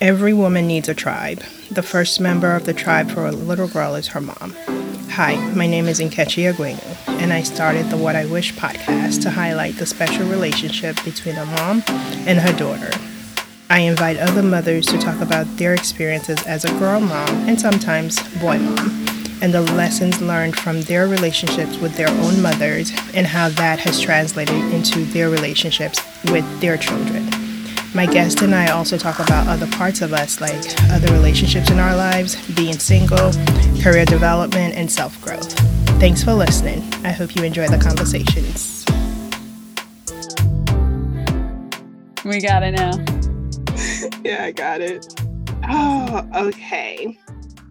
Every woman needs a tribe. The first member of the tribe for a little girl is her mom. Hi, my name is Nkechi Aguenu, and I started the What I Wish podcast to highlight the special relationship between a mom and her daughter. I invite other mothers to talk about their experiences as a girl mom and sometimes boy mom, and the lessons learned from their relationships with their own mothers and how that has translated into their relationships with their children. My guest and I also talk about other parts of us, like other relationships in our lives, being single, career development, and self growth. Thanks for listening. I hope you enjoy the conversations. We got it now. yeah, I got it. Oh, okay.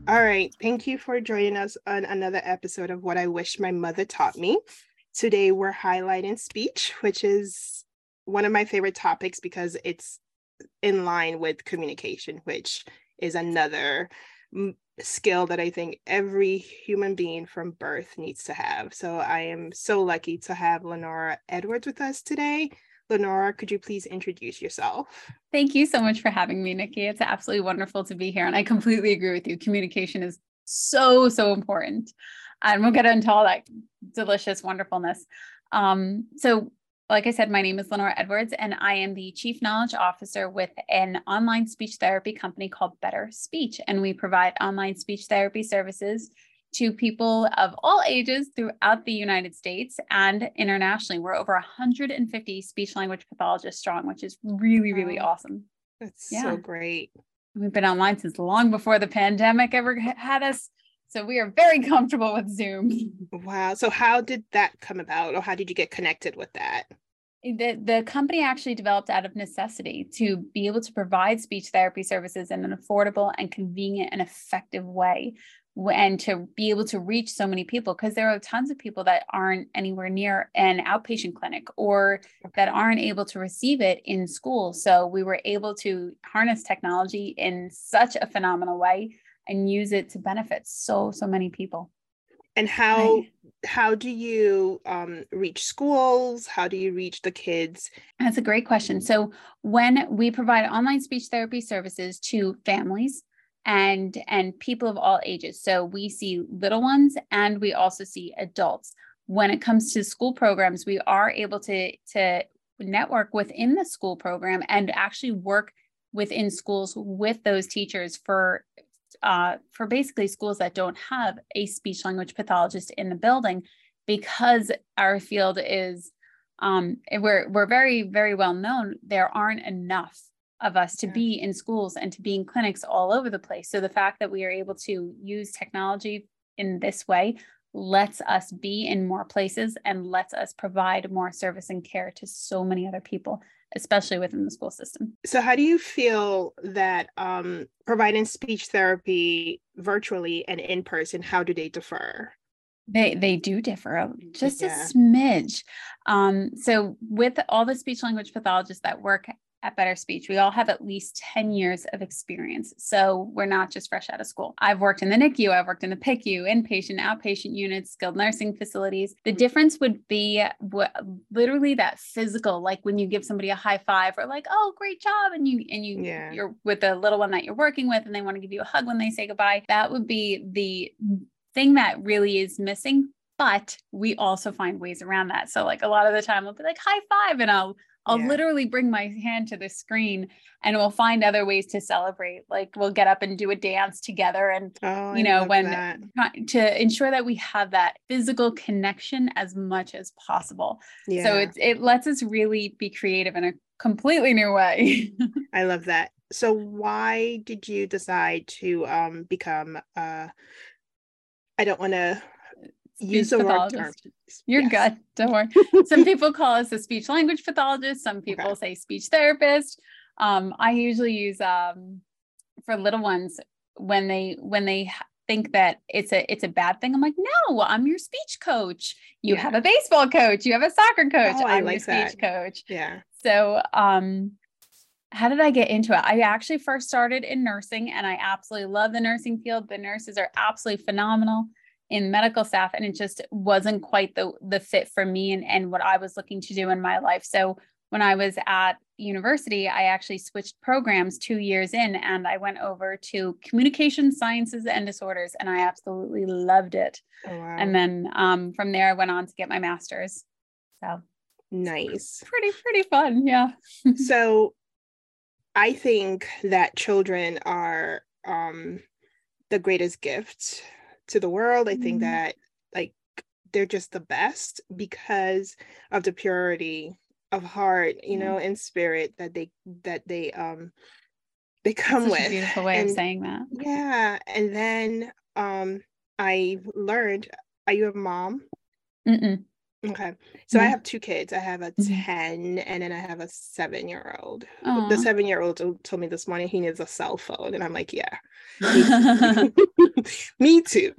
All right. Thank you for joining us on another episode of What I Wish My Mother Taught Me. Today, we're highlighting speech, which is one of my favorite topics because it's in line with communication, which is another skill that I think every human being from birth needs to have. So I am so lucky to have Lenora Edwards with us today. Lenora, could you please introduce yourself? Thank you so much for having me, Nikki. It's absolutely wonderful to be here. And I completely agree with you. Communication is so, so important. And we'll get into all that delicious wonderfulness. Um, so like I said, my name is Lenora Edwards, and I am the Chief Knowledge Officer with an online speech therapy company called Better Speech. And we provide online speech therapy services to people of all ages throughout the United States and internationally. We're over 150 speech language pathologists strong, which is really, really wow. awesome. That's yeah. so great. We've been online since long before the pandemic ever had us. So we are very comfortable with Zoom. Wow. So how did that come about or how did you get connected with that? The, the company actually developed out of necessity to be able to provide speech therapy services in an affordable and convenient and effective way and to be able to reach so many people because there are tons of people that aren't anywhere near an outpatient clinic or that aren't able to receive it in school so we were able to harness technology in such a phenomenal way and use it to benefit so so many people. And how right. how do you um, reach schools? How do you reach the kids? That's a great question. So when we provide online speech therapy services to families and and people of all ages so we see little ones and we also see adults. When it comes to school programs we are able to to network within the school program and actually work within schools with those teachers for uh, for basically schools that don't have a speech language pathologist in the building because our field is um, we're we're very very well known there aren't enough of us to be in schools and to be in clinics all over the place. So the fact that we are able to use technology in this way lets us be in more places and lets us provide more service and care to so many other people especially within the school system. So, how do you feel that um, providing speech therapy virtually and in person, how do they differ? They they do differ just yeah. a smidge. Um, so, with all the speech language pathologists that work at Better Speech, we all have at least 10 years of experience. So we're not just fresh out of school. I've worked in the NICU, I've worked in the PICU, inpatient, outpatient units, skilled nursing facilities. The mm-hmm. difference would be what, literally that physical, like when you give somebody a high five or like, oh, great job. And you, and you, yeah. you're with the little one that you're working with and they want to give you a hug when they say goodbye. That would be the thing that really is missing but we also find ways around that. So like a lot of the time I'll be like high five and I'll I'll yeah. literally bring my hand to the screen and we'll find other ways to celebrate. Like we'll get up and do a dance together and oh, you know when that. to ensure that we have that physical connection as much as possible. Yeah. So it it lets us really be creative in a completely new way. I love that. So why did you decide to um become uh I don't want to use the word term. You're yes. good. Don't worry. some people call us a speech language pathologist. Some people okay. say speech therapist. Um, I usually use um, for little ones when they when they think that it's a it's a bad thing. I'm like, no, I'm your speech coach. You yeah. have a baseball coach. You have a soccer coach. Oh, I'm like your speech that. coach. Yeah. So um how did I get into it? I actually first started in nursing and I absolutely love the nursing field. The nurses are absolutely phenomenal in medical staff and it just wasn't quite the the fit for me and, and what I was looking to do in my life. So when I was at university, I actually switched programs two years in and I went over to communication sciences and disorders and I absolutely loved it. Oh, wow. And then um, from there, I went on to get my master's. So nice. Pretty, pretty fun. Yeah. so I think that children are um, the greatest gift to the world. I think mm-hmm. that like they're just the best because of the purity of heart you know and spirit that they that they um they come with beautiful way and, of saying that yeah and then um i learned are you a mom Mm-mm. Okay so mm-hmm. i have two kids i have a mm-hmm. 10 and then i have a seven year old the seven year old told me this morning he needs a cell phone and i'm like yeah me too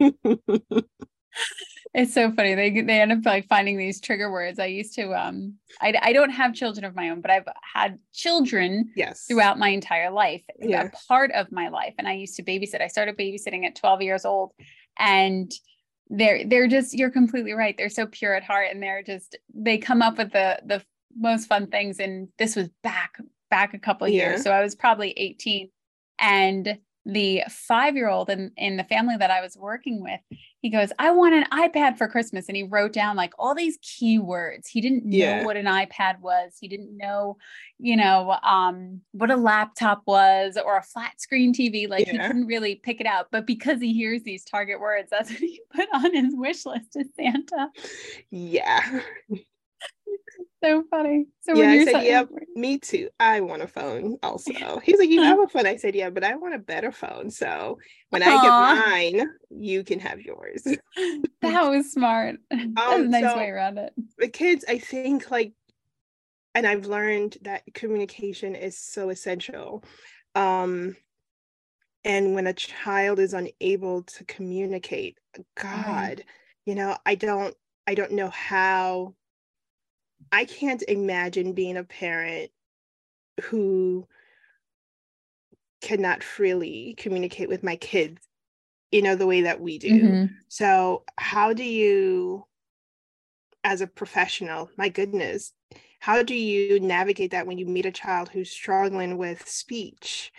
it's so funny. They they end up like finding these trigger words. I used to um I I don't have children of my own, but I've had children yes throughout my entire life, yeah. a part of my life. And I used to babysit. I started babysitting at 12 years old. And they're they're just you're completely right. They're so pure at heart and they're just they come up with the the most fun things. And this was back back a couple yeah. years. So I was probably 18. And the five year old in, in the family that I was working with, he goes, I want an iPad for Christmas. And he wrote down like all these keywords. He didn't know yeah. what an iPad was. He didn't know, you know, um, what a laptop was or a flat screen TV. Like yeah. he couldn't really pick it out. But because he hears these target words, that's what he put on his wish list to Santa. Yeah. so funny. So yeah, I said, "Yep, me too. I want a phone also." He's like, "You have a phone." I said, "Yeah, but I want a better phone." So when Aww. I get mine, you can have yours. that was smart. Um, That's a nice so way around it. The kids, I think, like, and I've learned that communication is so essential. Um, and when a child is unable to communicate, God, you know, I don't, I don't know how I can't imagine being a parent who cannot freely communicate with my kids, you know, the way that we do. Mm-hmm. So, how do you, as a professional, my goodness, how do you navigate that when you meet a child who's struggling with speech?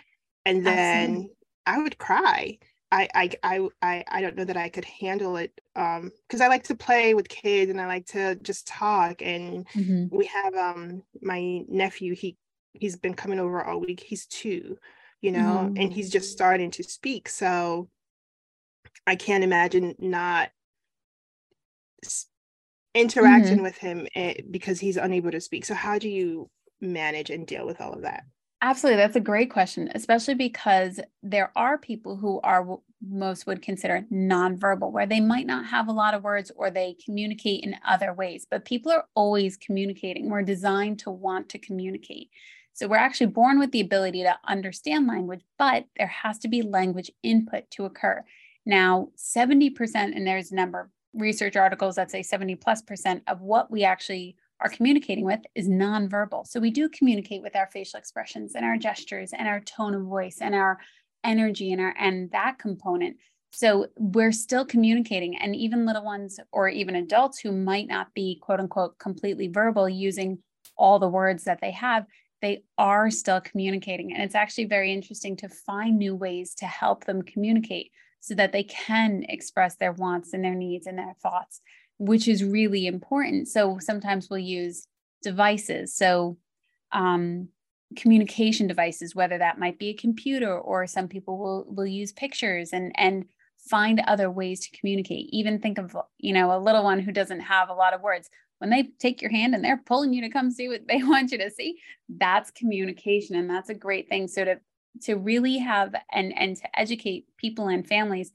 And then Absolutely. I would cry I, I I I I don't know that I could handle it um because I like to play with kids and I like to just talk and mm-hmm. we have um my nephew he he's been coming over all week he's two you know mm-hmm. and he's just starting to speak so I can't imagine not interacting mm-hmm. with him eh, because he's unable to speak so how do you manage and deal with all of that Absolutely. That's a great question, especially because there are people who are most would consider nonverbal, where they might not have a lot of words or they communicate in other ways, but people are always communicating. We're designed to want to communicate. So we're actually born with the ability to understand language, but there has to be language input to occur. Now, 70%, and there's a number of research articles that say 70 plus percent of what we actually are communicating with is nonverbal. So we do communicate with our facial expressions and our gestures and our tone of voice and our energy and our and that component. So we're still communicating and even little ones or even adults who might not be quote unquote completely verbal using all the words that they have, they are still communicating. And it's actually very interesting to find new ways to help them communicate so that they can express their wants and their needs and their thoughts which is really important. So sometimes we'll use devices. So um, communication devices, whether that might be a computer or some people will will use pictures and and find other ways to communicate. Even think of you know a little one who doesn't have a lot of words. When they take your hand and they're pulling you to come see what they want you to see, that's communication, and that's a great thing. So to to really have and and to educate people and families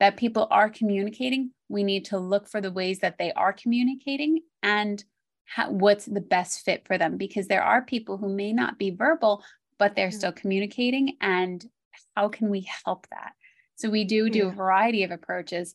that people are communicating, we need to look for the ways that they are communicating and how, what's the best fit for them because there are people who may not be verbal but they're mm-hmm. still communicating and how can we help that so we do do yeah. a variety of approaches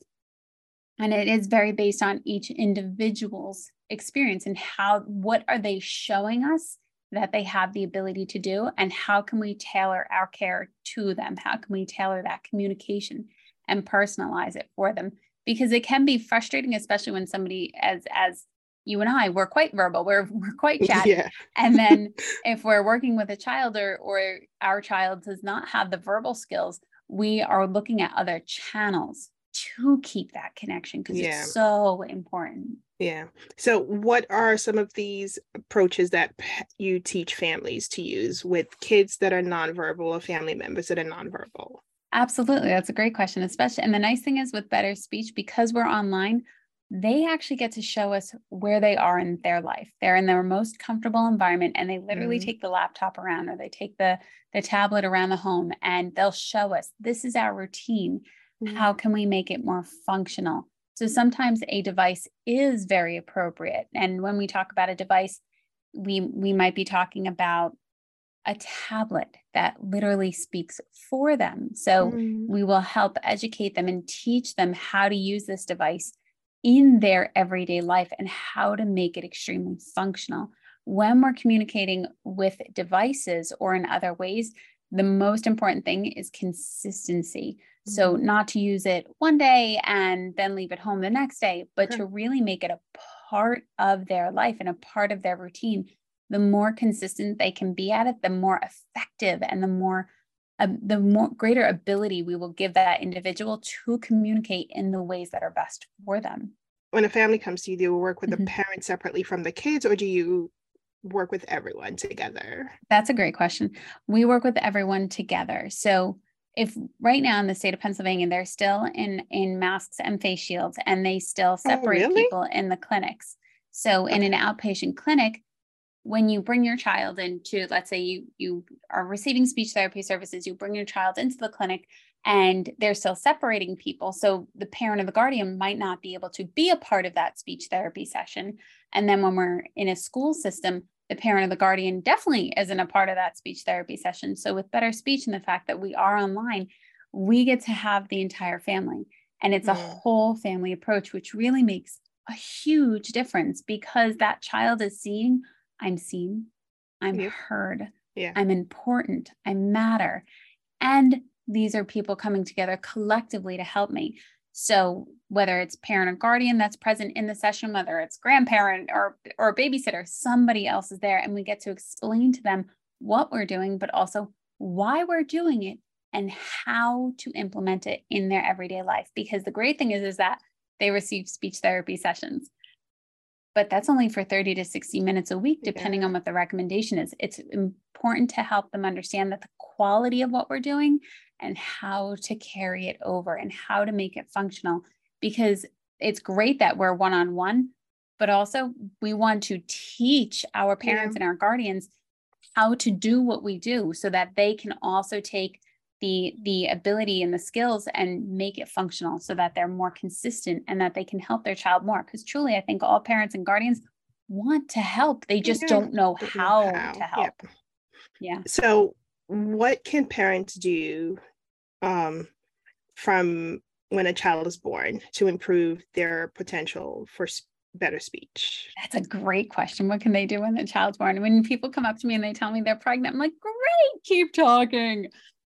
and it is very based on each individual's experience and how what are they showing us that they have the ability to do and how can we tailor our care to them how can we tailor that communication and personalize it for them because it can be frustrating especially when somebody as as you and I, we're quite verbal, we're, we're quite chatty. Yeah. and then if we're working with a child or, or our child does not have the verbal skills, we are looking at other channels to keep that connection because yeah. it's so important. Yeah. So, what are some of these approaches that you teach families to use with kids that are nonverbal or family members that are nonverbal? Absolutely. That's a great question, especially. And the nice thing is with Better Speech, because we're online, they actually get to show us where they are in their life. They're in their most comfortable environment and they literally mm-hmm. take the laptop around or they take the, the tablet around the home and they'll show us this is our routine. Mm-hmm. How can we make it more functional? So sometimes a device is very appropriate. And when we talk about a device, we we might be talking about a tablet that literally speaks for them. So mm-hmm. we will help educate them and teach them how to use this device in their everyday life and how to make it extremely functional. When we're communicating with devices or in other ways, the most important thing is consistency. Mm-hmm. So, not to use it one day and then leave it home the next day, but sure. to really make it a part of their life and a part of their routine. The more consistent they can be at it, the more effective and the more uh, the more greater ability we will give that individual to communicate in the ways that are best for them. When a family comes to you, do you work with mm-hmm. the parents separately from the kids, or do you work with everyone together? That's a great question. We work with everyone together. So if right now in the state of Pennsylvania, they're still in in masks and face shields, and they still oh, separate oh, really? people in the clinics. So in an outpatient clinic, when you bring your child into let's say you you are receiving speech therapy services you bring your child into the clinic and they're still separating people. So the parent or the guardian might not be able to be a part of that speech therapy session. And then when we're in a school system the parent or the guardian definitely isn't a part of that speech therapy session. So with better speech and the fact that we are online we get to have the entire family. And it's mm. a whole family approach which really makes a huge difference because that child is seeing I'm seen, I'm yeah. heard, yeah. I'm important, I matter. And these are people coming together collectively to help me. So whether it's parent or guardian that's present in the session, whether it's grandparent or or babysitter, somebody else is there and we get to explain to them what we're doing, but also why we're doing it and how to implement it in their everyday life. Because the great thing is, is that they receive speech therapy sessions but that's only for 30 to 60 minutes a week, depending yeah. on what the recommendation is. It's important to help them understand that the quality of what we're doing and how to carry it over and how to make it functional. Because it's great that we're one on one, but also we want to teach our parents yeah. and our guardians how to do what we do so that they can also take the the ability and the skills and make it functional so that they're more consistent and that they can help their child more because truly i think all parents and guardians want to help they just don't know how, to help yeah. yeah so what can parents do um, from when a child is born to improve their potential for better speech? That's a great question. What can they do when the child's born? When people come up to me and they tell me they're pregnant, I'm like, great, keep talking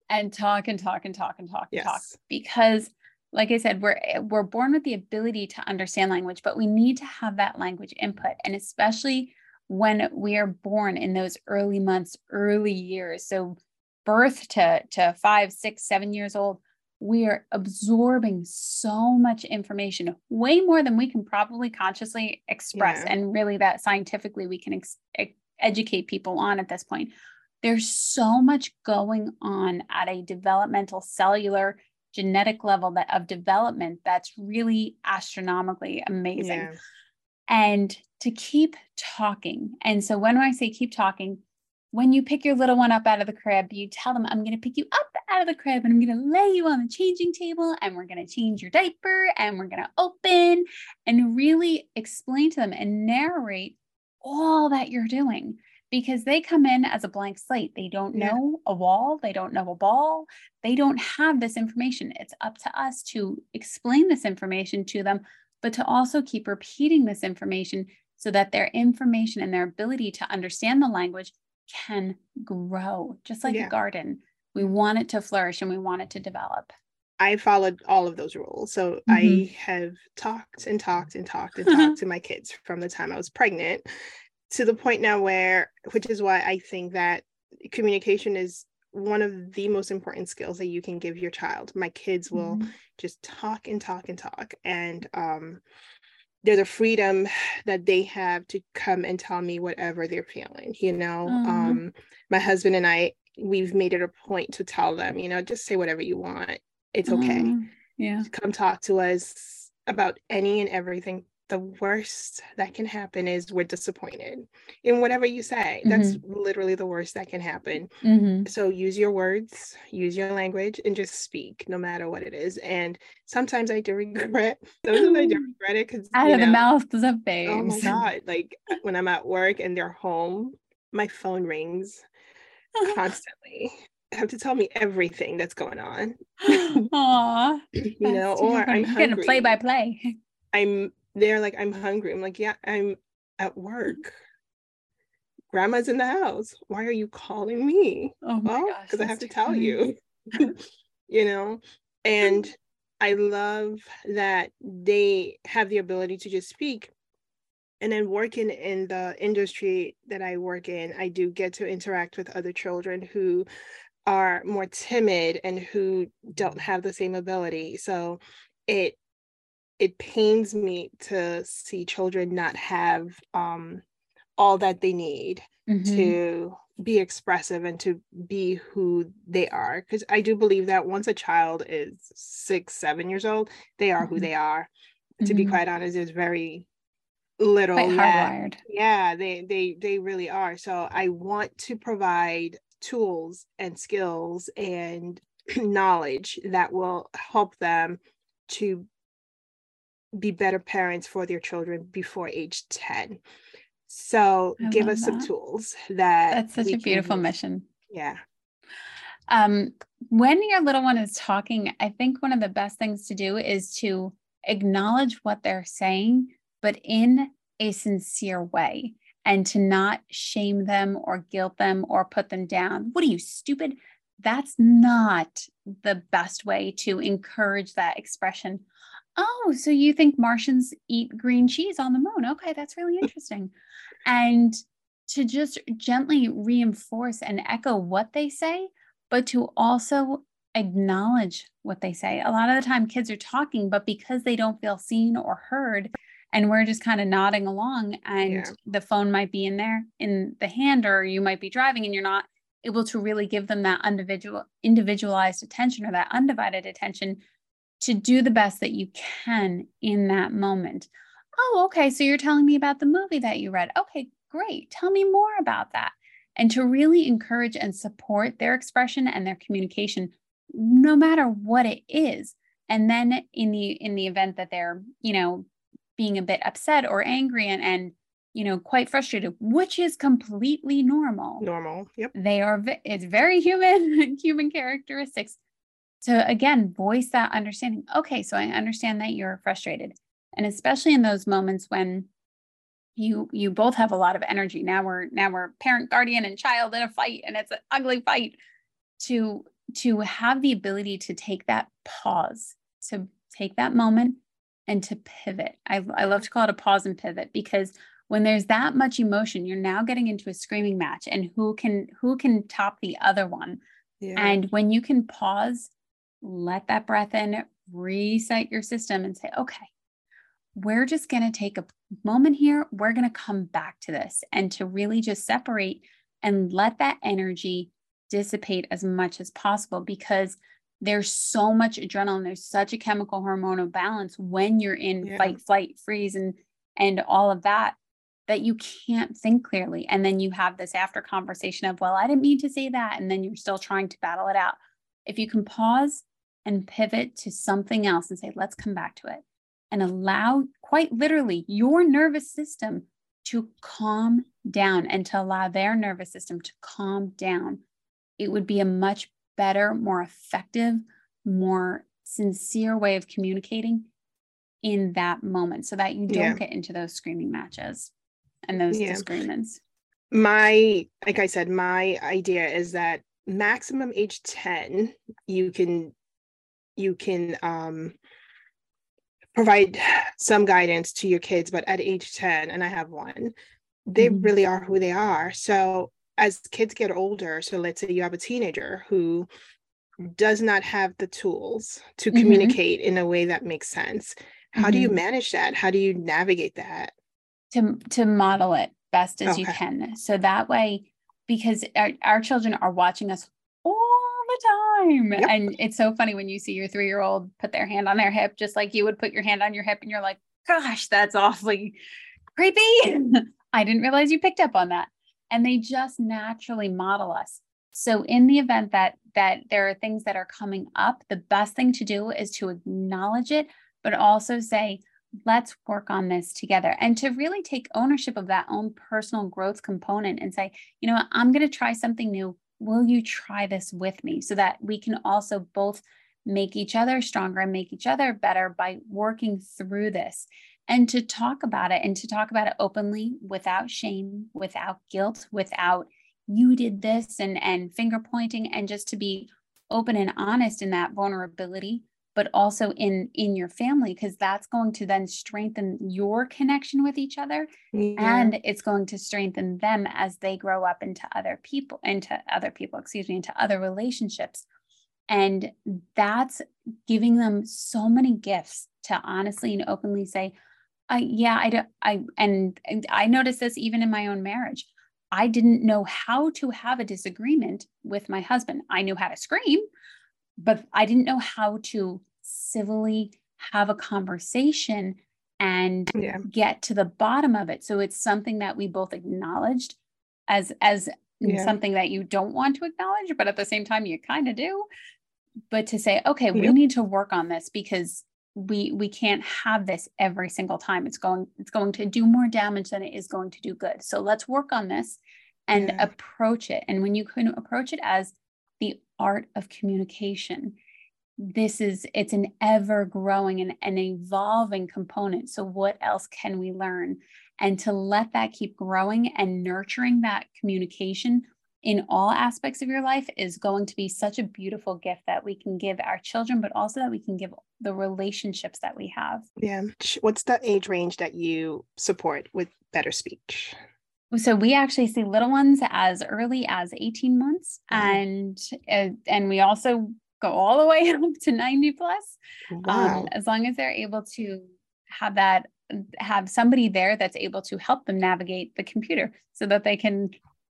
and talk and talk and talk and talk and yes. talk because like i said we're we're born with the ability to understand language but we need to have that language input and especially when we are born in those early months early years so birth to to five six seven years old we are absorbing so much information way more than we can probably consciously express yeah. and really that scientifically we can ex- educate people on at this point there's so much going on at a developmental cellular genetic level that of development that's really astronomically amazing. Yeah. And to keep talking. And so when I say keep talking, when you pick your little one up out of the crib, you tell them, I'm going to pick you up out of the crib and I'm going to lay you on the changing table and we're going to change your diaper and we're going to open and really explain to them and narrate all that you're doing because they come in as a blank slate. They don't know yeah. a wall, they don't know a ball, they don't have this information. It's up to us to explain this information to them, but to also keep repeating this information so that their information and their ability to understand the language can grow, just like yeah. a garden. We want it to flourish and we want it to develop. I followed all of those rules. So mm-hmm. I have talked and talked and talked and talked to my kids from the time I was pregnant to the point now where, which is why I think that communication is one of the most important skills that you can give your child. My kids will mm-hmm. just talk and talk and talk. And um, there's a freedom that they have to come and tell me whatever they're feeling. You know, mm-hmm. um, my husband and I, we've made it a point to tell them, you know, just say whatever you want. It's okay. Mm-hmm. Yeah. Come talk to us about any and everything the worst that can happen is we're disappointed in whatever you say. Mm-hmm. That's literally the worst that can happen. Mm-hmm. So use your words, use your language, and just speak no matter what it is. And sometimes I do regret, sometimes I do regret it because out of know, the mouths of babes. Oh my God. Like when I'm at work and they're home, my phone rings constantly. have to tell me everything that's going on. Aww. you know, or I'm hungry. play by play. I'm they're like, I'm hungry. I'm like, yeah, I'm at work. Grandma's in the house. Why are you calling me? Oh well, because I have to tell you. you know, and I love that they have the ability to just speak. And then working in the industry that I work in, I do get to interact with other children who are more timid and who don't have the same ability. So it it pains me to see children not have um, all that they need mm-hmm. to be expressive and to be who they are because i do believe that once a child is six seven years old they are mm-hmm. who they are mm-hmm. to be mm-hmm. quite honest there's very little hardwired. yeah they they they really are so i want to provide tools and skills and knowledge that will help them to be better parents for their children before age 10 so I give us that. some tools that that's such a beautiful mission. Yeah. Um when your little one is talking i think one of the best things to do is to acknowledge what they're saying but in a sincere way and to not shame them or guilt them or put them down. What are you stupid? That's not the best way to encourage that expression oh, so you think Martians eat green cheese on the moon? Okay, that's really interesting. and to just gently reinforce and echo what they say, but to also acknowledge what they say. A lot of the time, kids are talking, but because they don't feel seen or heard, and we're just kind of nodding along, and yeah. the phone might be in there in the hand, or you might be driving and you're not able to really give them that individual individualized attention or that undivided attention to do the best that you can in that moment. Oh, okay. So you're telling me about the movie that you read. Okay, great. Tell me more about that. And to really encourage and support their expression and their communication, no matter what it is. And then in the in the event that they're, you know, being a bit upset or angry and and you know quite frustrated which is completely normal normal yep they are it's very human human characteristics to again voice that understanding okay so i understand that you're frustrated. And especially in those moments when you you both have a lot of energy. Now we're now we're parent guardian and child in a fight and it's an ugly fight. To to have the ability to take that pause to take that moment and to pivot. I, I love to call it a pause and pivot because when there's that much emotion you're now getting into a screaming match and who can who can top the other one? Yeah. and when you can pause let that breath in, reset your system, and say, okay, we're just going to take a moment here. We're going to come back to this and to really just separate and let that energy dissipate as much as possible because there's so much adrenaline there's such a chemical hormonal balance when you're in yeah. fight flight freeze and and all of that that you can't think clearly and then you have this after conversation of well i didn't mean to say that and then you're still trying to battle it out if you can pause and pivot to something else and say, let's come back to it and allow quite literally your nervous system to calm down and to allow their nervous system to calm down. It would be a much better, more effective, more sincere way of communicating in that moment so that you don't yeah. get into those screaming matches and those yeah. disagreements. My, like I said, my idea is that maximum age 10, you can you can um, provide some guidance to your kids, but at age 10, and I have one, they mm-hmm. really are who they are. So as kids get older, so let's say you have a teenager who does not have the tools to mm-hmm. communicate in a way that makes sense. How mm-hmm. do you mm-hmm. manage that? How do you navigate that? To to model it best as okay. you can. So that way, because our, our children are watching us all the time. Yep. And it's so funny when you see your three year old put their hand on their hip, just like you would put your hand on your hip, and you're like, gosh, that's awfully creepy. I didn't realize you picked up on that. And they just naturally model us. So in the event that that there are things that are coming up, the best thing to do is to acknowledge it, but also say, let's work on this together and to really take ownership of that own personal growth component and say, you know what, I'm going to try something new will you try this with me so that we can also both make each other stronger and make each other better by working through this and to talk about it and to talk about it openly without shame without guilt without you did this and and finger pointing and just to be open and honest in that vulnerability but also in in your family because that's going to then strengthen your connection with each other yeah. and it's going to strengthen them as they grow up into other people into other people excuse me into other relationships. And that's giving them so many gifts to honestly and openly say I, yeah i don't i and, and i noticed this even in my own marriage. I didn't know how to have a disagreement with my husband. I knew how to scream but I didn't know how to civilly have a conversation and yeah. get to the bottom of it. So it's something that we both acknowledged as as yeah. something that you don't want to acknowledge, but at the same time you kind of do. But to say, okay, yep. we need to work on this because we we can't have this every single time. It's going it's going to do more damage than it is going to do good. So let's work on this and yeah. approach it. And when you can approach it as art of communication, this is it's an ever growing and an evolving component. So what else can we learn? And to let that keep growing and nurturing that communication in all aspects of your life is going to be such a beautiful gift that we can give our children but also that we can give the relationships that we have. Yeah. What's the age range that you support with better speech so we actually see little ones as early as 18 months mm-hmm. and uh, and we also go all the way up to 90 plus um, wow. um, as long as they're able to have that have somebody there that's able to help them navigate the computer so that they can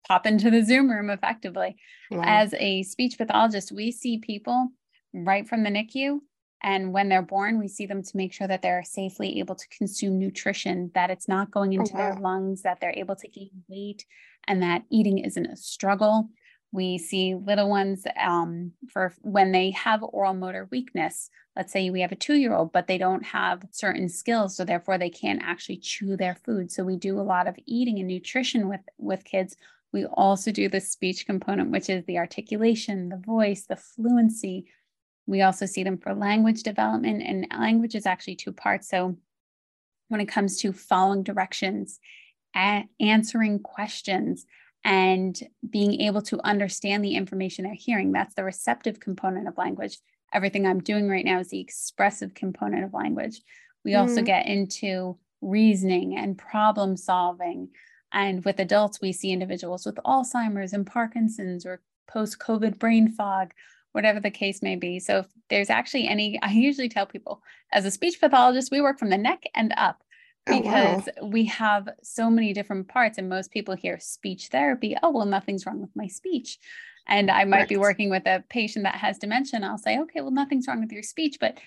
pop into the zoom room effectively wow. as a speech pathologist we see people right from the nicu and when they're born we see them to make sure that they're safely able to consume nutrition that it's not going oh, into oh, wow. their lungs that they're able to gain weight and that eating isn't a struggle we see little ones um, for when they have oral motor weakness. Let's say we have a two year old, but they don't have certain skills, so therefore they can't actually chew their food. So we do a lot of eating and nutrition with with kids. We also do the speech component, which is the articulation, the voice, the fluency. We also see them for language development, and language is actually two parts. So when it comes to following directions, answering questions, and being able to understand the information they're hearing. That's the receptive component of language. Everything I'm doing right now is the expressive component of language. We mm-hmm. also get into reasoning and problem solving. And with adults, we see individuals with Alzheimer's and Parkinson's or post COVID brain fog, whatever the case may be. So, if there's actually any, I usually tell people as a speech pathologist, we work from the neck and up because oh, wow. we have so many different parts and most people hear speech therapy oh well nothing's wrong with my speech and i might right. be working with a patient that has dementia and i'll say okay well nothing's wrong with your speech but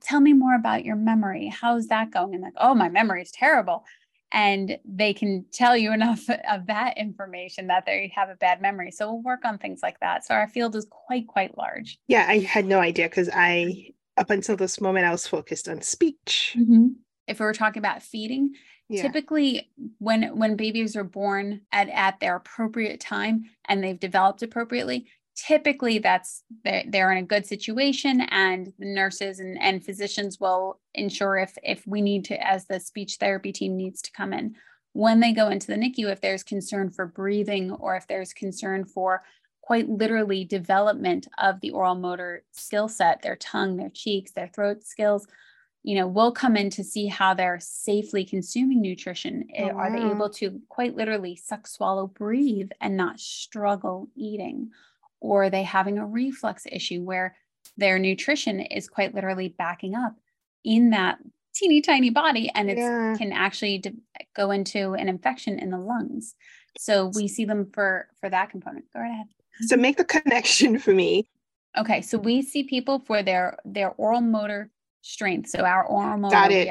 tell me more about your memory how's that going and like oh my memory is terrible and they can tell you enough of that information that they have a bad memory. So we'll work on things like that. So our field is quite quite large. Yeah i had no idea because i up until this moment i was focused on speech. Mm-hmm. If we were talking about feeding yeah. typically when when babies are born at at their appropriate time and they've developed appropriately typically that's they're, they're in a good situation and the nurses and, and physicians will ensure if if we need to as the speech therapy team needs to come in when they go into the nicu if there's concern for breathing or if there's concern for quite literally development of the oral motor skill set, their tongue, their cheeks, their throat skills, you know, we'll come in to see how they're safely consuming nutrition. Oh, eh, Are they able to quite literally suck, swallow, breathe, and not struggle eating? Or are they having a reflux issue where their nutrition is quite literally backing up in that teeny tiny body and it yeah. can actually de- go into an infection in the lungs so we see them for for that component go right ahead so make the connection for me okay so we see people for their their oral motor strength so our oral motor Got it.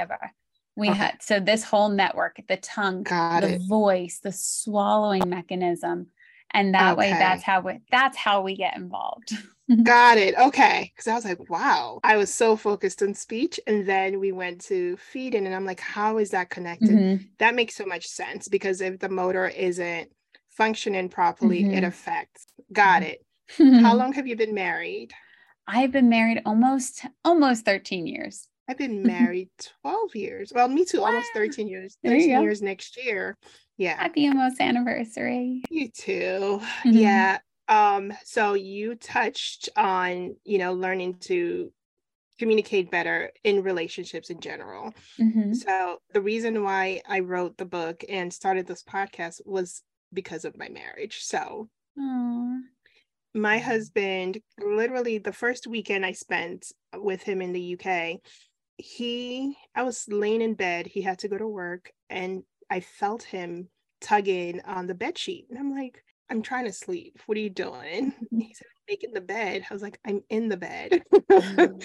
we, we okay. had so this whole network the tongue Got the it. voice the swallowing mechanism and that okay. way that's how we that's how we get involved got it okay because i was like wow i was so focused on speech and then we went to feeding and i'm like how is that connected mm-hmm. that makes so much sense because if the motor isn't functioning properly mm-hmm. it affects got it how long have you been married i've been married almost almost 13 years I've been married 12 years. Well, me too, almost 13 years. 13 years next year. Yeah. Happy almost anniversary. You too. Mm-hmm. Yeah. Um, so you touched on, you know, learning to communicate better in relationships in general. Mm-hmm. So the reason why I wrote the book and started this podcast was because of my marriage. So Aww. my husband, literally the first weekend I spent with him in the UK, he I was laying in bed, he had to go to work, and I felt him tugging on the bed sheet. And I'm like, I'm trying to sleep. What are you doing? He said, making the bed. I was like, I'm in the bed.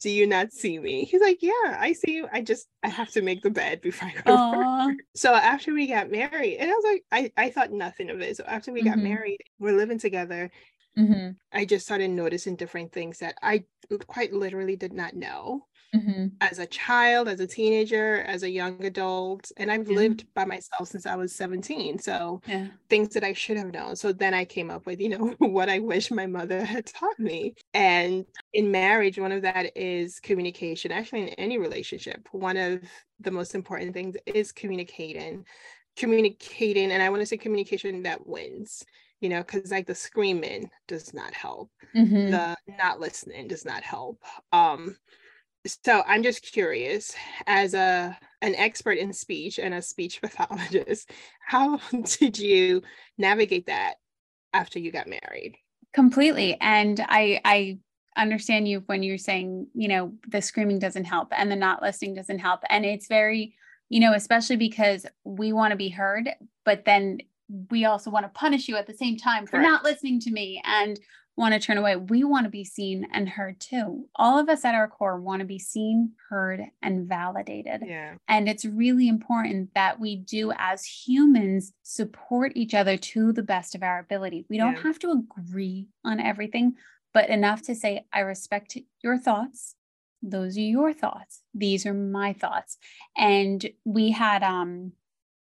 Do you not see me? He's like, Yeah, I see you. I just I have to make the bed before I go to work. So after we got married, and I was like, I, I thought nothing of it. So after we mm-hmm. got married, we're living together. Mm-hmm. I just started noticing different things that I quite literally did not know mm-hmm. as a child, as a teenager, as a young adult. And I've yeah. lived by myself since I was 17. So yeah. things that I should have known. So then I came up with, you know, what I wish my mother had taught me. And in marriage, one of that is communication. Actually, in any relationship, one of the most important things is communicating. Communicating, and I want to say communication that wins you know, because like the screaming does not help, mm-hmm. the not listening does not help. Um, so i'm just curious as a an expert in speech and a speech pathologist how did you navigate that after you got married? Completely and i i understand you when you're saying you know the screaming doesn't help and the not listening doesn't help and it's very you know especially because we want to be heard but then we also want to punish you at the same time for not listening to me and want to turn away. We want to be seen and heard too. All of us at our core want to be seen, heard, and validated. Yeah. And it's really important that we do, as humans, support each other to the best of our ability. We don't yeah. have to agree on everything, but enough to say, I respect your thoughts. Those are your thoughts. These are my thoughts. And we had um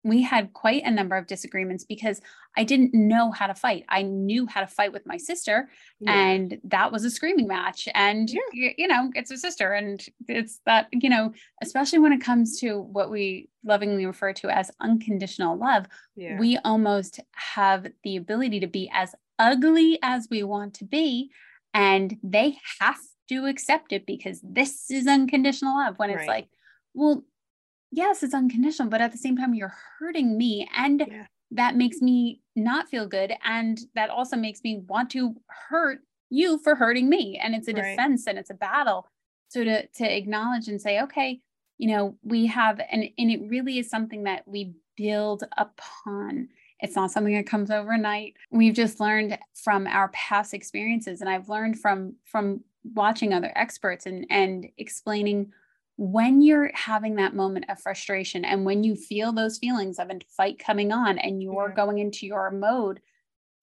we had quite a number of disagreements because I didn't know how to fight. I knew how to fight with my sister, yeah. and that was a screaming match. And yeah. you, you, know, it's a sister, and it's that you know, especially when it comes to what we lovingly refer to as unconditional love, yeah. we almost have the ability to be as ugly as we want to be, and they have to accept it because this is unconditional love. When it's right. like, well, yes, it's unconditional, but at the same time, you're hurting me. And yeah. that makes me not feel good. And that also makes me want to hurt you for hurting me. And it's a right. defense and it's a battle. So to to acknowledge and say, okay, you know, we have and and it really is something that we build upon. It's not something that comes overnight. We've just learned from our past experiences. And I've learned from from watching other experts and and explaining when you're having that moment of frustration and when you feel those feelings of a fight coming on and you're yeah. going into your mode,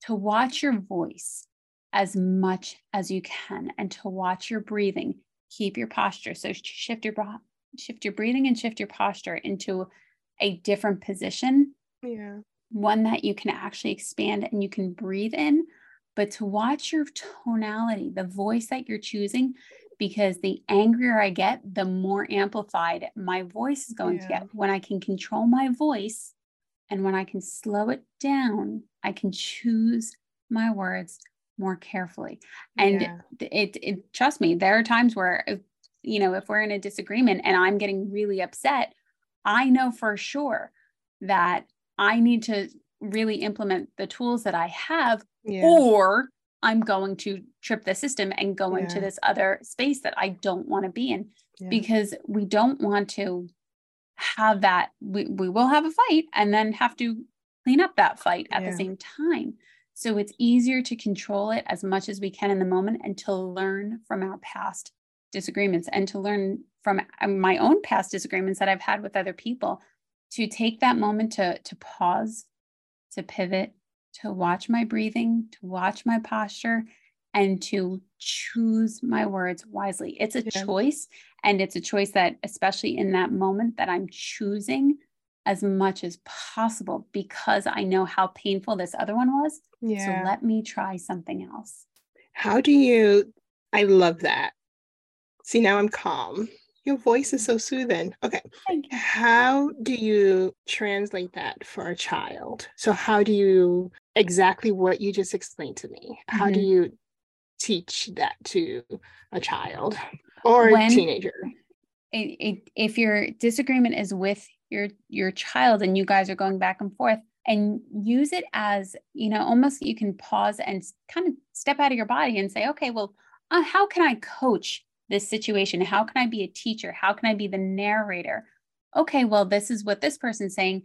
to watch your voice as much as you can and to watch your breathing. Keep your posture. So shift your shift your breathing and shift your posture into a different position. Yeah. One that you can actually expand and you can breathe in, but to watch your tonality, the voice that you're choosing because the angrier I get, the more amplified my voice is going yeah. to get. When I can control my voice and when I can slow it down, I can choose my words more carefully. And yeah. it, it, trust me, there are times where, you know, if we're in a disagreement and I'm getting really upset, I know for sure that I need to really implement the tools that I have, yeah. or I'm going to trip the system and go yeah. into this other space that I don't want to be in yeah. because we don't want to have that. We, we will have a fight and then have to clean up that fight at the same time. So it's easier to control it as much as we can in the moment and to learn from our past disagreements and to learn from um, my own past disagreements that I've had with other people to take that moment to to pause, to pivot, to watch my breathing, to watch my posture and to choose my words wisely. It's a yeah. choice and it's a choice that especially in that moment that I'm choosing as much as possible because I know how painful this other one was. Yeah. So let me try something else. How do you? I love that. See, now I'm calm. Your voice is so soothing. Okay. How do you translate that for a child? So, how do you exactly what you just explained to me? How mm-hmm. do you teach that to a child or when, a teenager? It, it, if your disagreement is with your your child and you guys are going back and forth and use it as you know almost you can pause and kind of step out of your body and say okay well uh, how can i coach this situation how can i be a teacher how can i be the narrator okay well this is what this person's saying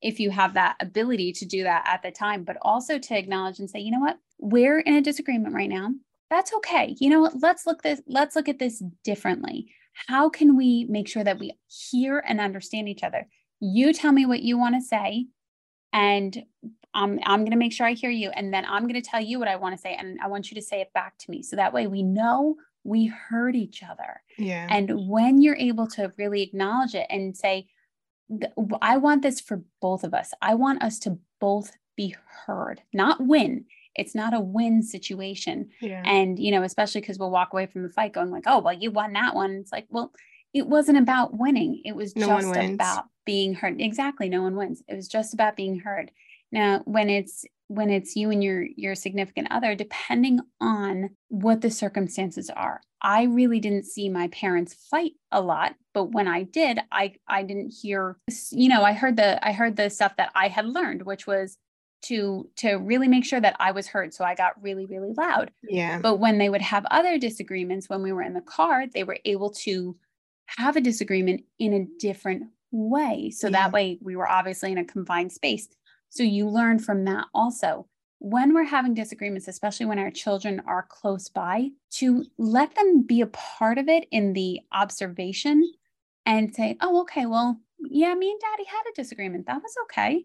if you have that ability to do that at the time but also to acknowledge and say you know what we're in a disagreement right now that's okay you know what let's look this let's look at this differently how can we make sure that we hear and understand each other? You tell me what you want to say, and I'm, I'm going to make sure I hear you. And then I'm going to tell you what I want to say. And I want you to say it back to me. So that way we know we hurt each other. Yeah. And when you're able to really acknowledge it and say, I want this for both of us, I want us to both be heard, not win it's not a win situation. Yeah. And, you know, especially because we'll walk away from the fight going like, oh, well, you won that one. It's like, well, it wasn't about winning. It was no just about being heard. Exactly. No one wins. It was just about being heard. Now, when it's when it's you and your your significant other, depending on what the circumstances are. I really didn't see my parents fight a lot, but when I did, I I didn't hear you know, I heard the I heard the stuff that I had learned, which was to to really make sure that I was heard. So I got really, really loud. Yeah. But when they would have other disagreements when we were in the car, they were able to have a disagreement in a different way. So yeah. that way we were obviously in a confined space. So you learn from that also. When we're having disagreements, especially when our children are close by, to let them be a part of it in the observation and say, oh, okay, well, yeah, me and daddy had a disagreement. That was okay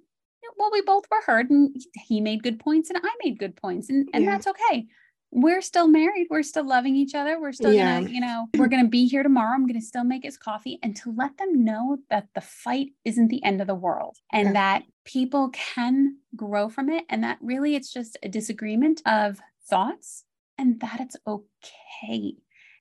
well, we both were heard and he made good points and I made good points and, and yeah. that's okay. We're still married. We're still loving each other. We're still yeah. gonna, you know, we're gonna be here tomorrow. I'm gonna still make his coffee and to let them know that the fight isn't the end of the world and yeah. that people can grow from it and that really it's just a disagreement of thoughts and that it's okay.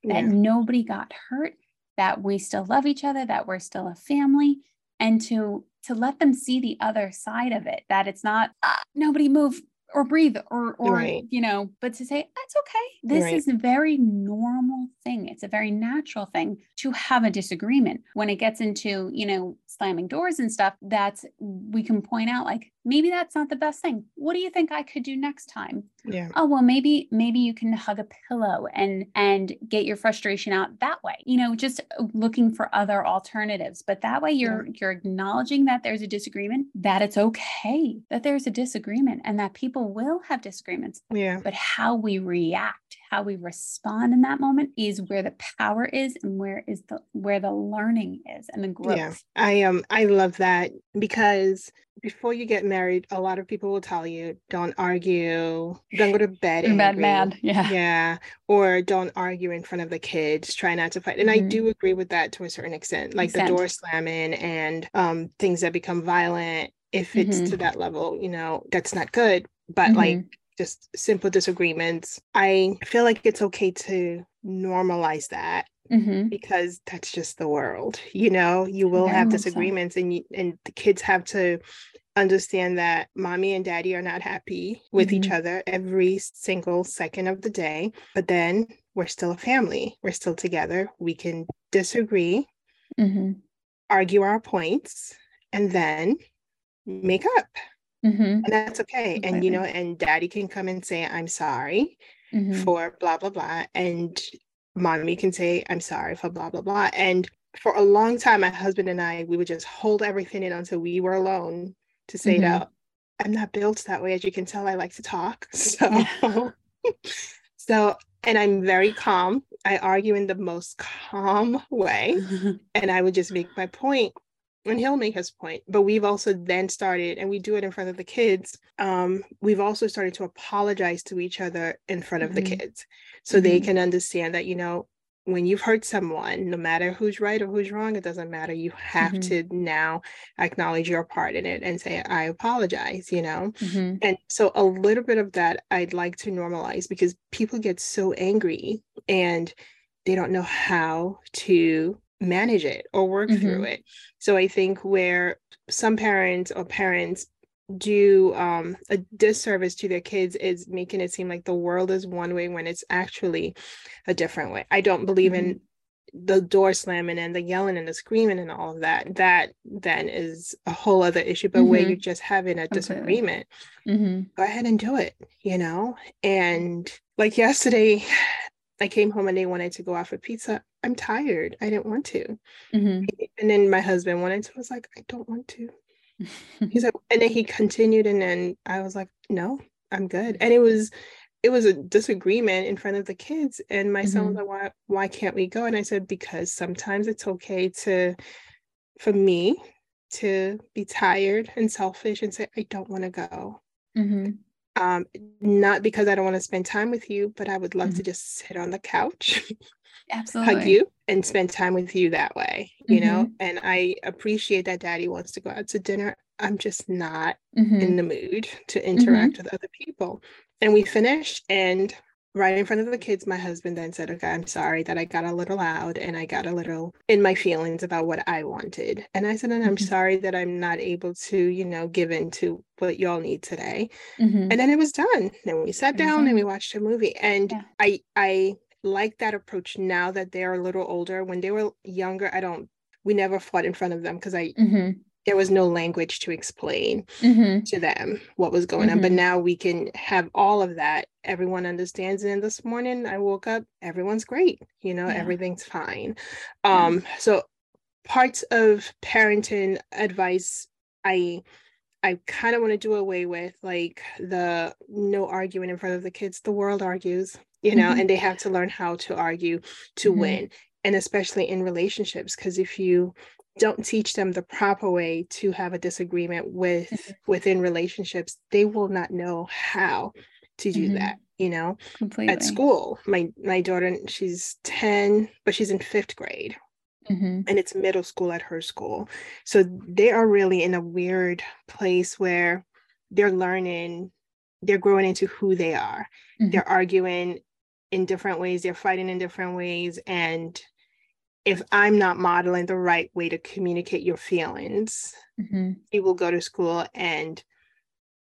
That nobody got hurt, that we still love each other, that we're still a family, and to to let them see the other side of it that it's not ah, nobody move or breathe or or right. you know but to say that's okay this right. is a very normal thing it's a very natural thing to have a disagreement when it gets into you know slamming doors and stuff that's we can point out like maybe that's not the best thing. What do you think i could do next time? Yeah. Oh well maybe maybe you can hug a pillow and and get your frustration out that way you know just uh, looking for other alternatives. But that way you're yeah. you're acknowledging that there's a disagreement that it's okay that there's a disagreement and that people will have disagreements. Yeah. But how we react how we respond in that moment is where the power is and where is the where the learning is and the growth yeah i um i love that because before you get married, a lot of people will tell you don't argue, don't go to bed. Bad mad. Yeah. Yeah. Or don't argue in front of the kids, try not to fight. And mm-hmm. I do agree with that to a certain extent, like extent. the door slamming and um, things that become violent. If it's mm-hmm. to that level, you know, that's not good. But mm-hmm. like just simple disagreements, I feel like it's okay to normalize that mm-hmm. because that's just the world. You know, you will Very have disagreements, so. and you, and the kids have to understand that mommy and daddy are not happy with mm-hmm. each other every single second of the day. But then we're still a family. We're still together. We can disagree, mm-hmm. argue our points, and then make up. Mm-hmm. And that's okay. And, you know, and daddy can come and say, I'm sorry mm-hmm. for blah, blah, blah. And mommy can say, I'm sorry for blah, blah, blah. And for a long time, my husband and I, we would just hold everything in until we were alone to say mm-hmm. it out. I'm not built that way. As you can tell, I like to talk. So, so, and I'm very calm. I argue in the most calm way. and I would just make my point and he'll make his point but we've also then started and we do it in front of the kids um, we've also started to apologize to each other in front of mm-hmm. the kids so mm-hmm. they can understand that you know when you've hurt someone no matter who's right or who's wrong it doesn't matter you have mm-hmm. to now acknowledge your part in it and say i apologize you know mm-hmm. and so a little bit of that i'd like to normalize because people get so angry and they don't know how to manage it or work mm-hmm. through it. So I think where some parents or parents do um, a disservice to their kids is making it seem like the world is one way when it's actually a different way. I don't believe mm-hmm. in the door slamming and the yelling and the screaming and all of that. That then is a whole other issue. But mm-hmm. where you're just having a disagreement, mm-hmm. go ahead and do it, you know? And like yesterday, I came home and they wanted to go out for pizza. I'm tired. I didn't want to. Mm-hmm. And then my husband wanted to. I was like, I don't want to. He's like, and then he continued, and then I was like, no, I'm good. And it was, it was a disagreement in front of the kids, and my mm-hmm. son was mm-hmm. like, why, why can't we go? And I said, because sometimes it's okay to, for me, to be tired and selfish and say, I don't want to go. Mm-hmm um, not because I don't want to spend time with you, but I would love mm-hmm. to just sit on the couch, absolutely hug you, and spend time with you that way, you mm-hmm. know. And I appreciate that Daddy wants to go out to dinner. I'm just not mm-hmm. in the mood to interact mm-hmm. with other people. And we finished, and right in front of the kids, my husband then said, Okay, I'm sorry that I got a little loud and I got a little in my feelings about what I wanted. And I said, And I'm mm-hmm. sorry that I'm not able to, you know, give in to what y'all need today. Mm-hmm. And then it was done. Then we sat down mm-hmm. and we watched a movie. And yeah. I, I, like that approach now that they're a little older. When they were younger, I don't we never fought in front of them because I mm-hmm there was no language to explain mm-hmm. to them what was going mm-hmm. on. But mm-hmm. now we can have all of that. Everyone understands. And this morning I woke up, everyone's great. You know, yeah. everything's fine. Um, so parts of parenting advice I I kind of want to do away with like the no arguing in front of the kids. The world argues, you know, mm-hmm. and they have to learn how to argue to mm-hmm. win and especially in relationships because if you don't teach them the proper way to have a disagreement with mm-hmm. within relationships they will not know how to do mm-hmm. that you know Completely. at school my my daughter she's 10 but she's in fifth grade mm-hmm. and it's middle school at her school so they are really in a weird place where they're learning they're growing into who they are mm-hmm. they're arguing in different ways they're fighting in different ways and if I'm not modeling the right way to communicate your feelings, mm-hmm. you will go to school and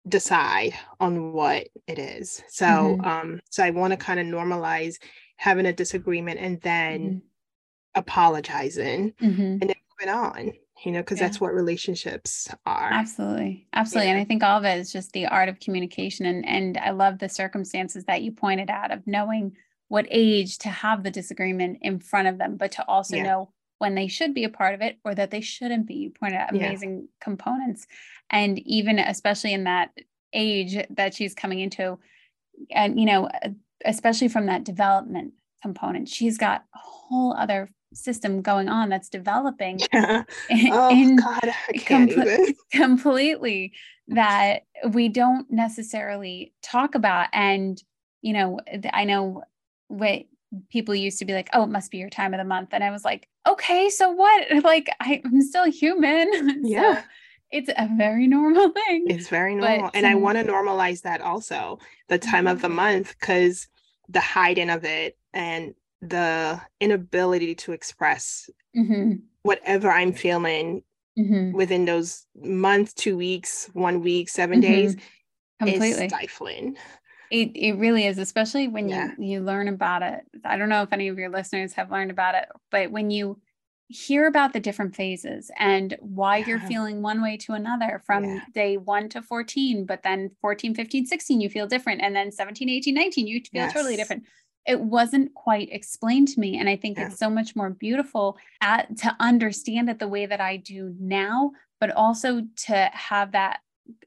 decide on what it is. So, mm-hmm. um, so I want to kind of normalize having a disagreement and then mm-hmm. apologizing mm-hmm. and then moving on. You know, because yeah. that's what relationships are. Absolutely, absolutely, yeah. and I think all of it is just the art of communication. And and I love the circumstances that you pointed out of knowing what age to have the disagreement in front of them, but to also yeah. know when they should be a part of it or that they shouldn't be. You pointed out amazing components. And even especially in that age that she's coming into, and you know, especially from that development component, she's got a whole other system going on that's developing yeah. oh in god com- completely that we don't necessarily talk about and you know i know what people used to be like, oh, it must be your time of the month. And I was like, okay, so what? Like, I, am still human. Yeah. so it's a very normal thing. It's very normal. But, and I want to normalize that also, the time of the mm-hmm. month, because the hiding of it and the inability to express mm-hmm. whatever I'm feeling mm-hmm. within those months, two weeks, one week, 7 mm-hmm. days completely stifling. It, it really is, especially when yeah. you you learn about it. I don't know if any of your listeners have learned about it, but when you hear about the different phases and why yeah. you're feeling one way to another from yeah. day 1 to 14 but then 14 15 16 you feel different and then 17 18 19 you feel yes. totally different it wasn't quite explained to me and i think yeah. it's so much more beautiful at, to understand it the way that i do now but also to have that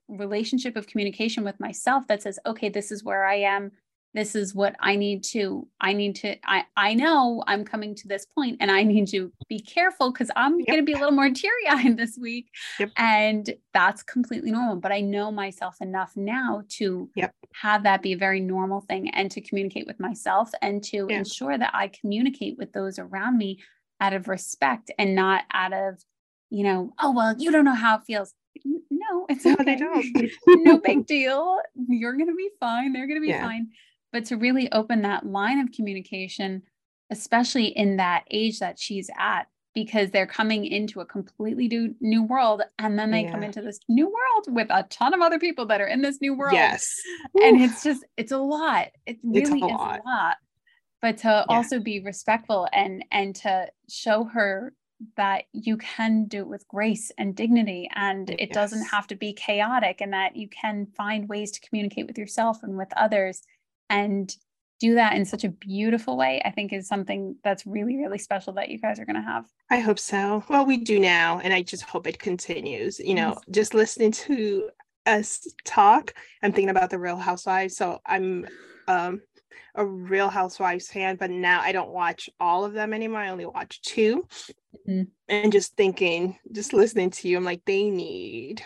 relationship of communication with myself that says okay this is where i am this is what i need to i need to i i know i'm coming to this point and i need to be careful because i'm yep. going to be a little more teary-eyed this week yep. and that's completely normal but i know myself enough now to yep. have that be a very normal thing and to communicate with myself and to ensure that i communicate with those around me out of respect and not out of you know oh well you don't know how it feels no it's okay. no, they don't. no big deal you're going to be fine they're going to be yeah. fine but to really open that line of communication, especially in that age that she's at, because they're coming into a completely new, new world and then they yeah. come into this new world with a ton of other people that are in this new world. Yes. And it's just, it's a lot. It really a is lot. a lot. But to yeah. also be respectful and and to show her that you can do it with grace and dignity and it yes. doesn't have to be chaotic and that you can find ways to communicate with yourself and with others and do that in such a beautiful way, I think is something that's really, really special that you guys are going to have. I hope so. Well, we do now, and I just hope it continues. You know, yes. just listening to us talk, I'm thinking about the Real Housewives. So I'm um, a Real Housewives fan, but now I don't watch all of them anymore. I only watch 2 mm-hmm. And just thinking, just listening to you, I'm like, they need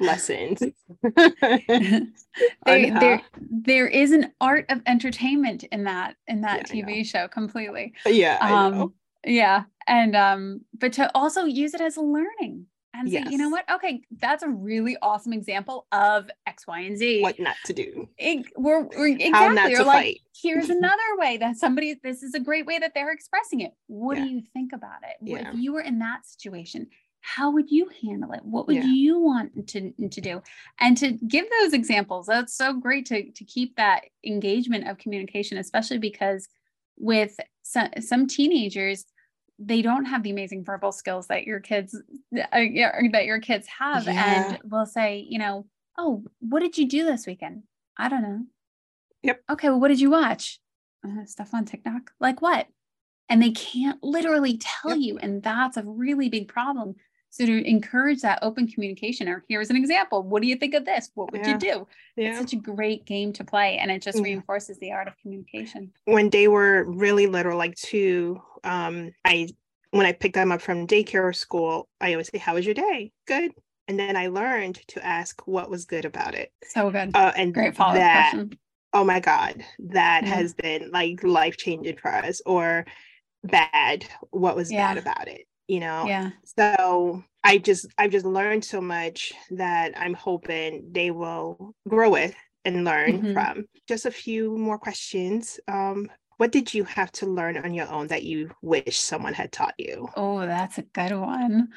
lessons. there, there, there is an art of entertainment in that in that yeah, TV show completely. Yeah. Um, yeah. And um, but to also use it as learning and yes. say, you know what? Okay, that's a really awesome example of X, Y, and Z. What not to do. It, we're, we're exactly. or like, fight. here's another way that somebody. This is a great way that they're expressing it. What yeah. do you think about it? Yeah. If you were in that situation, how would you handle it? What would yeah. you want to, to do? And to give those examples that's so great to, to keep that engagement of communication especially because with some, some teenagers they don't have the amazing verbal skills that your kids uh, that your kids have yeah. and will say you know oh what did you do this weekend? I don't know. Yep. Okay well what did you watch? Uh, stuff on tiktok. Like what? And they can't literally tell yep. you and that's a really big problem so to encourage that open communication, or here's an example. What do you think of this? What would yeah. you do? Yeah. It's such a great game to play, and it just reinforces the art of communication. When they were really little, like two, um, I when I picked them up from daycare or school, I always say, "How was your day? Good." And then I learned to ask what was good about it. So good. Uh, and great follow up question. Oh my God, that yeah. has been like life changing for us. Or bad, what was yeah. bad about it? You know? Yeah. So i just i've just learned so much that i'm hoping they will grow with and learn mm-hmm. from. Just a few more questions. Um what did you have to learn on your own that you wish someone had taught you? Oh that's a good one.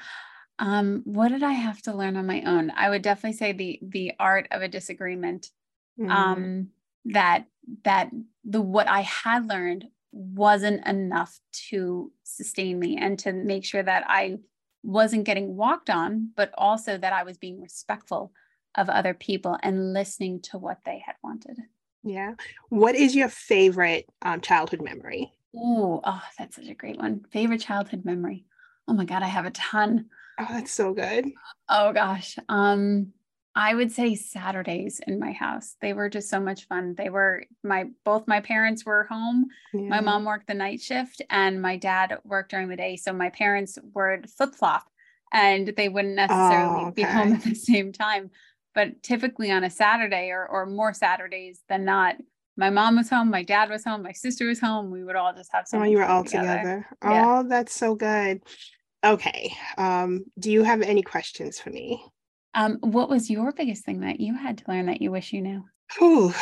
Um what did i have to learn on my own? I would definitely say the the art of a disagreement mm-hmm. um that that the what i had learned wasn't enough to sustain me and to make sure that I wasn't getting walked on, but also that I was being respectful of other people and listening to what they had wanted. Yeah. What is your favorite um, childhood memory? Ooh, oh, that's such a great one. Favorite childhood memory. Oh my God, I have a ton. Oh, that's so good. Oh gosh. Um, I would say Saturdays in my house. They were just so much fun. They were my both my parents were home. Yeah. My mom worked the night shift and my dad worked during the day. So my parents would flip flop and they wouldn't necessarily oh, okay. be home at the same time. But typically on a Saturday or, or more Saturdays than not, my mom was home, my dad was home, my sister was home. We would all just have some. Oh, you were all together. together. Yeah. Oh, that's so good. Okay. Um, do you have any questions for me? Um, what was your biggest thing that you had to learn that you wish you knew? Ooh,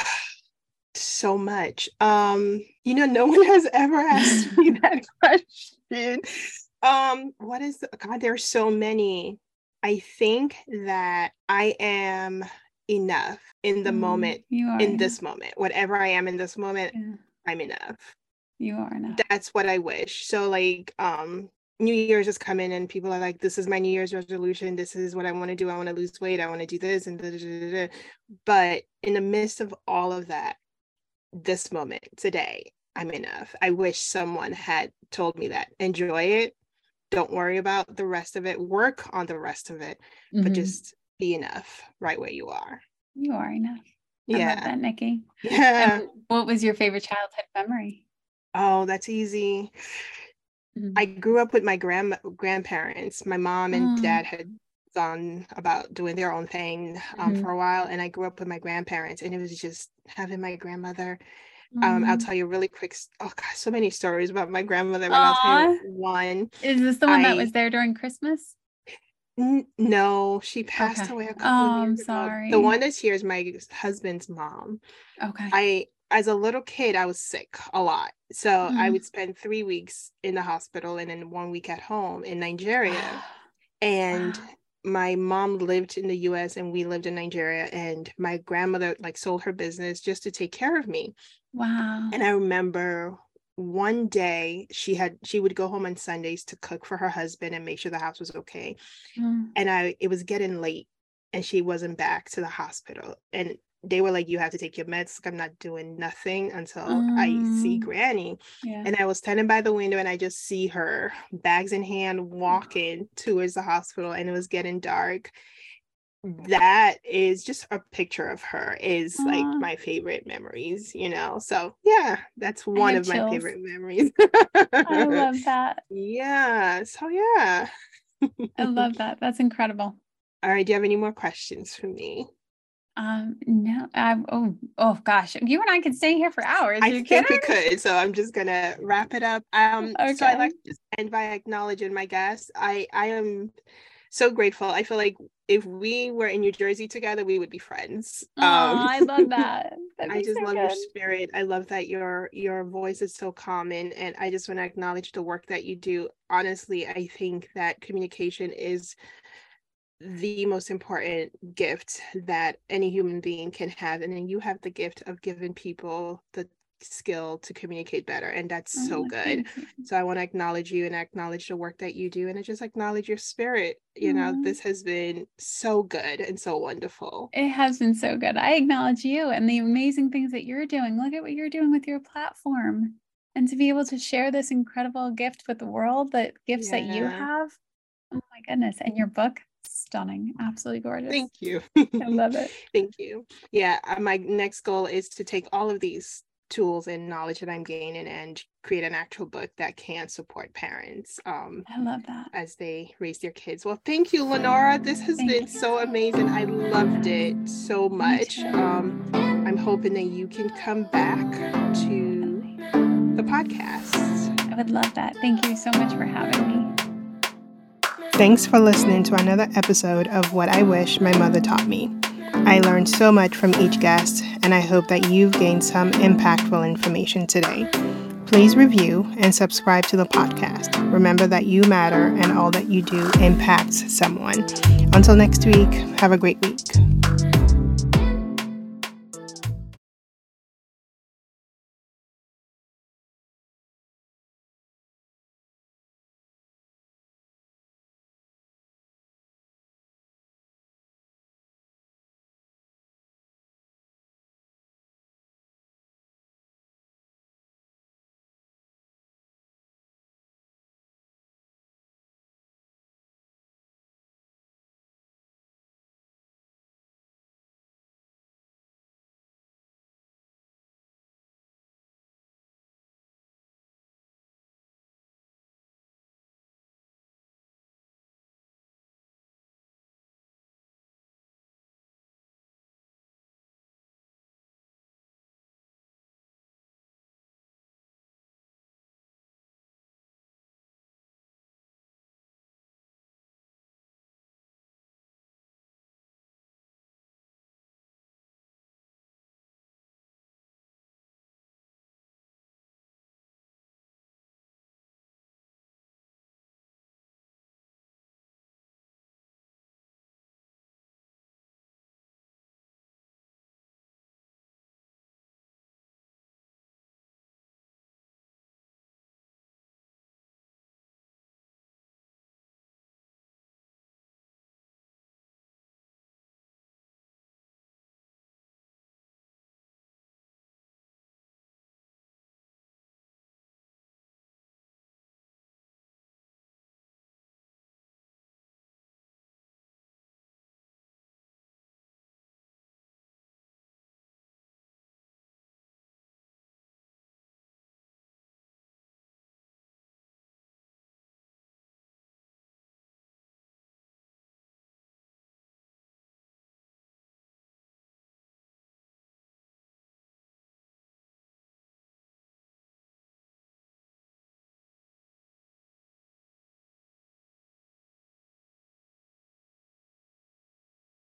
so much. Um, you know, no one has ever asked me that question. Um, what is the, God? There's so many. I think that I am enough in the mm, moment, in enough. this moment. Whatever I am in this moment, yeah. I'm enough. You are enough. That's what I wish. So like um New Year's is coming and people are like, this is my New Year's resolution. This is what I want to do. I want to lose weight. I want to do this and da, da, da, but in the midst of all of that, this moment today, I'm enough. I wish someone had told me that. Enjoy it. Don't worry about the rest of it. Work on the rest of it, mm-hmm. but just be enough right where you are. You are enough. Yeah. I love that, Nikki. Yeah. And what was your favorite childhood memory? Oh, that's easy. Mm-hmm. I grew up with my grand grandparents. My mom and mm. dad had gone about doing their own thing um, mm-hmm. for a while, and I grew up with my grandparents, and it was just having my grandmother. Mm. Um, I'll mm-hmm. tell you really quick. Oh God, so many stories about my grandmother. But I'll tell you one. Is this the one I, that was there during Christmas? N- no, she passed okay. away a couple oh, years I'm sorry. Ago. The one that's here is my husband's mom. Okay. I as a little kid, I was sick a lot. So mm-hmm. I would spend three weeks in the hospital and then one week at home in Nigeria. and my mom lived in the US and we lived in Nigeria. And my grandmother like sold her business just to take care of me. Wow. And I remember one day she had she would go home on Sundays to cook for her husband and make sure the house was okay. Mm. And I it was getting late and she wasn't back to the hospital. And they were like, you have to take your meds. I'm not doing nothing until. I see mm. Granny. Yeah. And I was standing by the window and I just see her, bags in hand, walking towards the hospital, and it was getting dark. That is just a picture of her, is like my favorite memories, you know? So, yeah, that's one of chills. my favorite memories. I love that. Yeah. So, yeah. I love that. That's incredible. All right. Do you have any more questions for me? Um, no, I, oh, oh gosh, you and I could stay here for hours. I think kidding? we could. So I'm just gonna wrap it up. Um, okay. so I like to end by acknowledging my guests. I, I am so grateful. I feel like if we were in New Jersey together, we would be friends. Oh, um, I love that. I just so love good. your spirit. I love that your your voice is so common, and I just want to acknowledge the work that you do. Honestly, I think that communication is the most important gift that any human being can have and then you have the gift of giving people the skill to communicate better and that's oh, so good. so i want to acknowledge you and acknowledge the work that you do and I just acknowledge your spirit you mm-hmm. know this has been so good and so wonderful. It has been so good. I acknowledge you and the amazing things that you're doing. Look at what you're doing with your platform and to be able to share this incredible gift with the world the gifts yeah. that you have oh my goodness and your book stunning, absolutely gorgeous. Thank you. I love it. Thank you. Yeah, uh, my next goal is to take all of these tools and knowledge that I'm gaining and create an actual book that can support parents. Um, I love that as they raise their kids. Well, thank you, Lenora. This has thank been you. so amazing. I loved it so much. Um, I'm hoping that you can come back to the podcast. I would love that. Thank you so much for having me. Thanks for listening to another episode of What I Wish My Mother Taught Me. I learned so much from each guest, and I hope that you've gained some impactful information today. Please review and subscribe to the podcast. Remember that you matter and all that you do impacts someone. Until next week, have a great week.